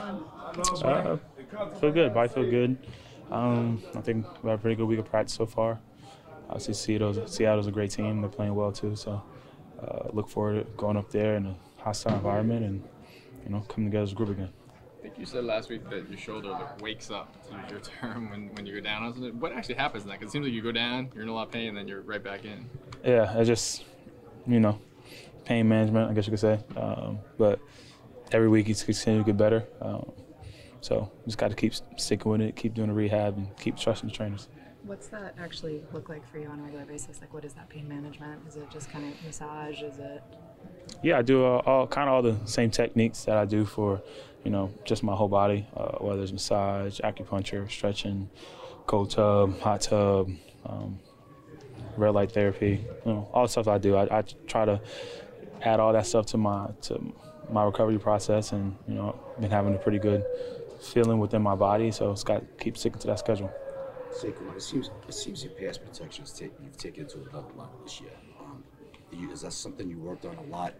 Uh, feel good. Body feel good. Um, I think we had a pretty good week of practice so far. Obviously, Seattle's, Seattle's a great team. They're playing well too. So, uh, look forward to going up there in a hostile environment and you know coming together as a group again. I think you said last week that your shoulder like, wakes up, to use your term, when, when you go down. What actually happens in that? Because it seems like you go down, you're in a lot of pain, and then you're right back in. Yeah, I just, you know, pain management, I guess you could say. Um, but every week it's continuing to get better. Um, so just got to keep sticking with it, keep doing the rehab, and keep trusting the trainers. What's that actually look like for you on a regular basis? Like, what is that pain management? Is it just kind of massage? Is it? Yeah, I do all, all kind of all the same techniques that I do for, you know, just my whole body, uh, whether it's massage, acupuncture, stretching, cold tub, hot tub, um, red light therapy, you know, all the stuff I do. I, I try to add all that stuff to my to my recovery process, and you know, been having a pretty good feeling within my body, so it's got to keep sticking to that schedule. Saquon, it seems it seems your pass protection take, you've taken to another level this year. Um, you, is that something you worked on a lot?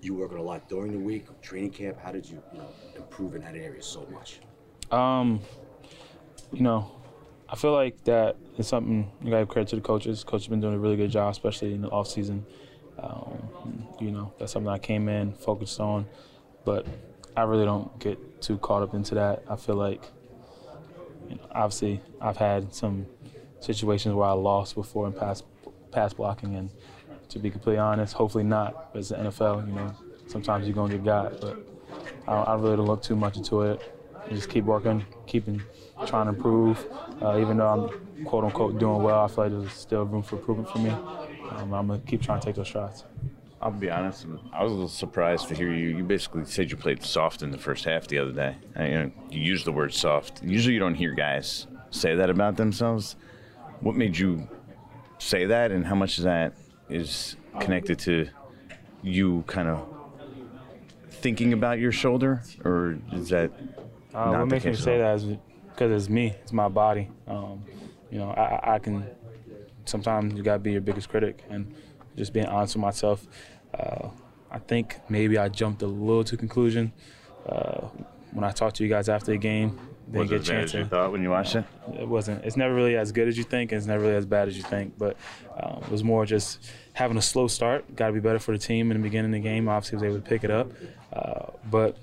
You work on a lot during the week, training camp. How did you, you know, improve in that area so much? Um, you know, I feel like that is something you got to give credit to the coaches. Coach has been doing a really good job, especially in the off season. Um, you know, that's something I came in focused on, but I really don't get too caught up into that. I feel like, you know, obviously, I've had some situations where I lost before in pass pass blocking, and to be completely honest, hopefully not. But it's the NFL, you know, sometimes you're gonna get got, but I, I really don't look too much into it. just keep working, keeping trying to improve. Uh, even though I'm quote unquote doing well, I feel like there's still room for improvement for me. Um, I'm gonna keep trying to take those shots. I'll be honest. I was a little surprised to hear you. You basically said you played soft in the first half the other day. I, you, know, you used the word soft. Usually, you don't hear guys say that about themselves. What made you say that, and how much of that is connected to you kind of thinking about your shoulder, or is that? Uh, what makes me say that is because it's me. It's my body. Um, you know, I, I can. Sometimes you gotta be your biggest critic, and just being honest with myself. Uh, I think maybe I jumped a little to conclusion uh, when I talked to you guys after the game. Didn't was get it a chance as you thought when you watched it? It wasn't. It's never really as good as you think, and it's never really as bad as you think. But um, it was more just having a slow start. Got to be better for the team in the beginning of the game. Obviously, was able to pick it up, uh, but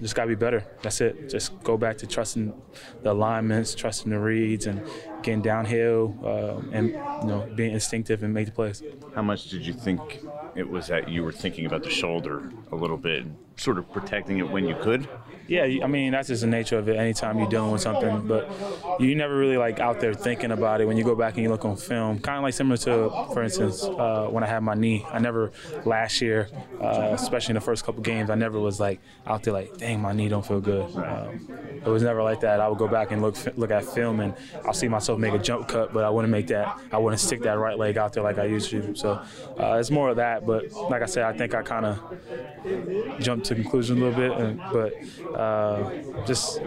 just got to be better. That's it. Just go back to trusting the alignments, trusting the reads, and getting downhill, uh, and you know being instinctive and make the plays. How much did you think it was that you were thinking about the shoulder a little bit, sort of protecting it when you could? Yeah, I mean that's just the nature of it. Anytime you're dealing with something, but you never really like out there thinking about it when you go back and you look on film. Kind of like similar to, for instance, uh, when I had my knee. I never last year, uh, especially in the first couple games, I never was like out there like, dang, my knee don't feel good. Um, it was never like that. I would go back and look look at film and I'll see myself make a jump cut, but I wouldn't make that. I wouldn't stick that right leg out there like I used to. So uh, it's more of that. But like I said, I think I kind of jumped to conclusion a little bit, and, but uh, just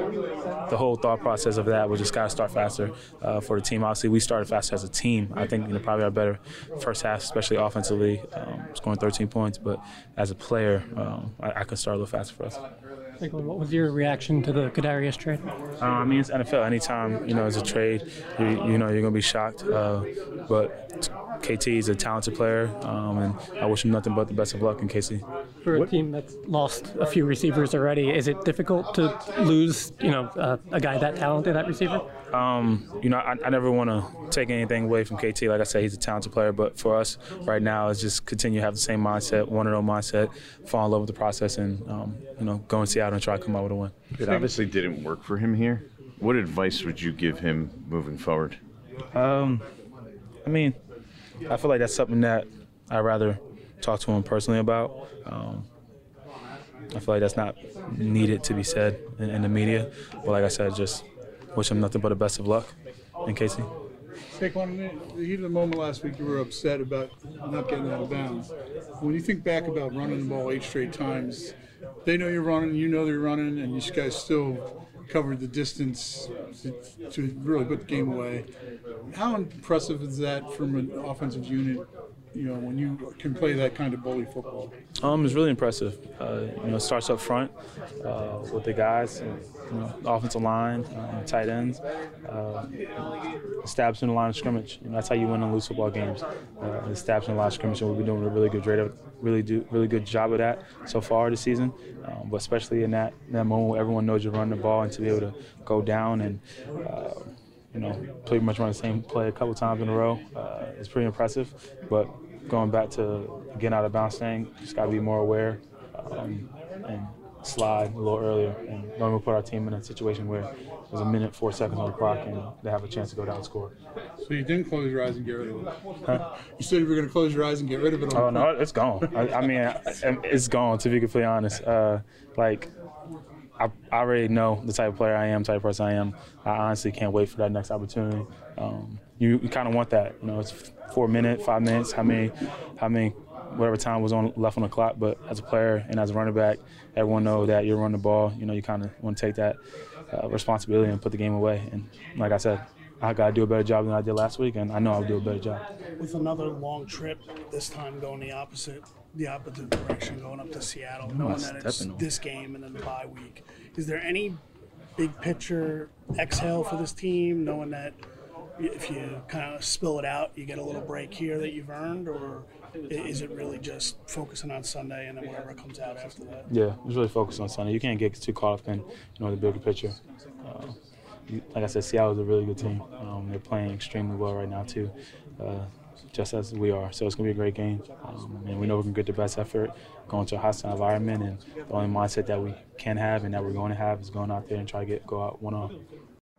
the whole thought process of that was just got to start faster uh, for the team. Obviously, we started faster as a team. I think you know probably our better first half, especially offensively, um, scoring 13 points. But as a player, um, I, I could start a little faster for us. What was your reaction to the Kadarius trade? Uh, I mean, it's NFL. Anytime you know it's a trade, you, you know you're gonna be shocked. Uh, but KT is a talented player, um, and I wish him nothing but the best of luck in KC. For a team that's lost a few receivers already, is it difficult to lose, you know, uh, a guy that talented at receiver? Um, you know, I, I never want to take anything away from KT. Like I said, he's a talented player, but for us right now, is just continue to have the same mindset, one and zero mindset, fall in love with the process, and um, you know, go and see out and try to come out with a win. It obviously didn't work for him here. What advice would you give him moving forward? Um, I mean, I feel like that's something that I'd rather talk to him personally about. Um, I feel like that's not needed to be said in, in, the media. But like I said, just wish him nothing but the best of luck in KC. Saquon, in the heat of the moment last week, you were upset about not getting out of bounds. When you think back about running the ball eight straight times, they know you're running, you know they're running, and you guys still covered the distance to, to, really put the game away. How impressive is that from an offensive unit? You know, when you can play that kind of bully football. Um, it's really impressive. Uh, you know, starts up front uh, with the guys, you know, offensive line, um, tight ends, uh, stabs in the line of scrimmage. You know, that's how you win and lose football games. Uh, stabs in the line of scrimmage, and we've been doing a really good rate really do really good job of that so far this season. Um, but especially in that that moment where everyone knows you're running the ball and to be able to go down and uh, you know pretty much run the same play a couple times in a row uh, is pretty impressive. But going back to getting out of bounds thing, just got to be more aware um, and slide a little earlier and don't we put our team in a situation where there's a minute, four seconds on the clock, and they have a chance to go down and score. So you didn't close your eyes and get rid of it? Huh? You said you were going to close your eyes and get rid of it. oh no, it's gone. I, I mean, it's gone. To be completely honest, uh, like I, I, already know the type of player I am, type of person I am. I honestly can't wait for that next opportunity. Um, you, you kind of want that. You know, it's four minutes, five minutes. How many, how many whatever time was on left on the clock. But as a player and as a running back, everyone know that you're running the ball. You know, you kind of want to take that uh, responsibility and put the game away. And like I said, I got to do a better job than I did last week, and I know I'll do a better job. With another long trip, this time going the opposite, the opposite direction, going up to Seattle, knowing that it's this game and then the bye week. Is there any big picture exhale for this team, knowing that if you kind of spill it out, you get a little break here that you've earned, or is it really just focusing on Sunday and then whatever comes out after that? Yeah, it's really focused on Sunday. You can't get too caught up in you know the bigger picture. Uh, like I said, Seattle is a really good team. Um, they're playing extremely well right now too, uh, just as we are. So it's gonna be a great game, um, and we know we can get the best effort going to a hostile environment. And the only mindset that we can have and that we're going to have is going out there and try to get go out one on.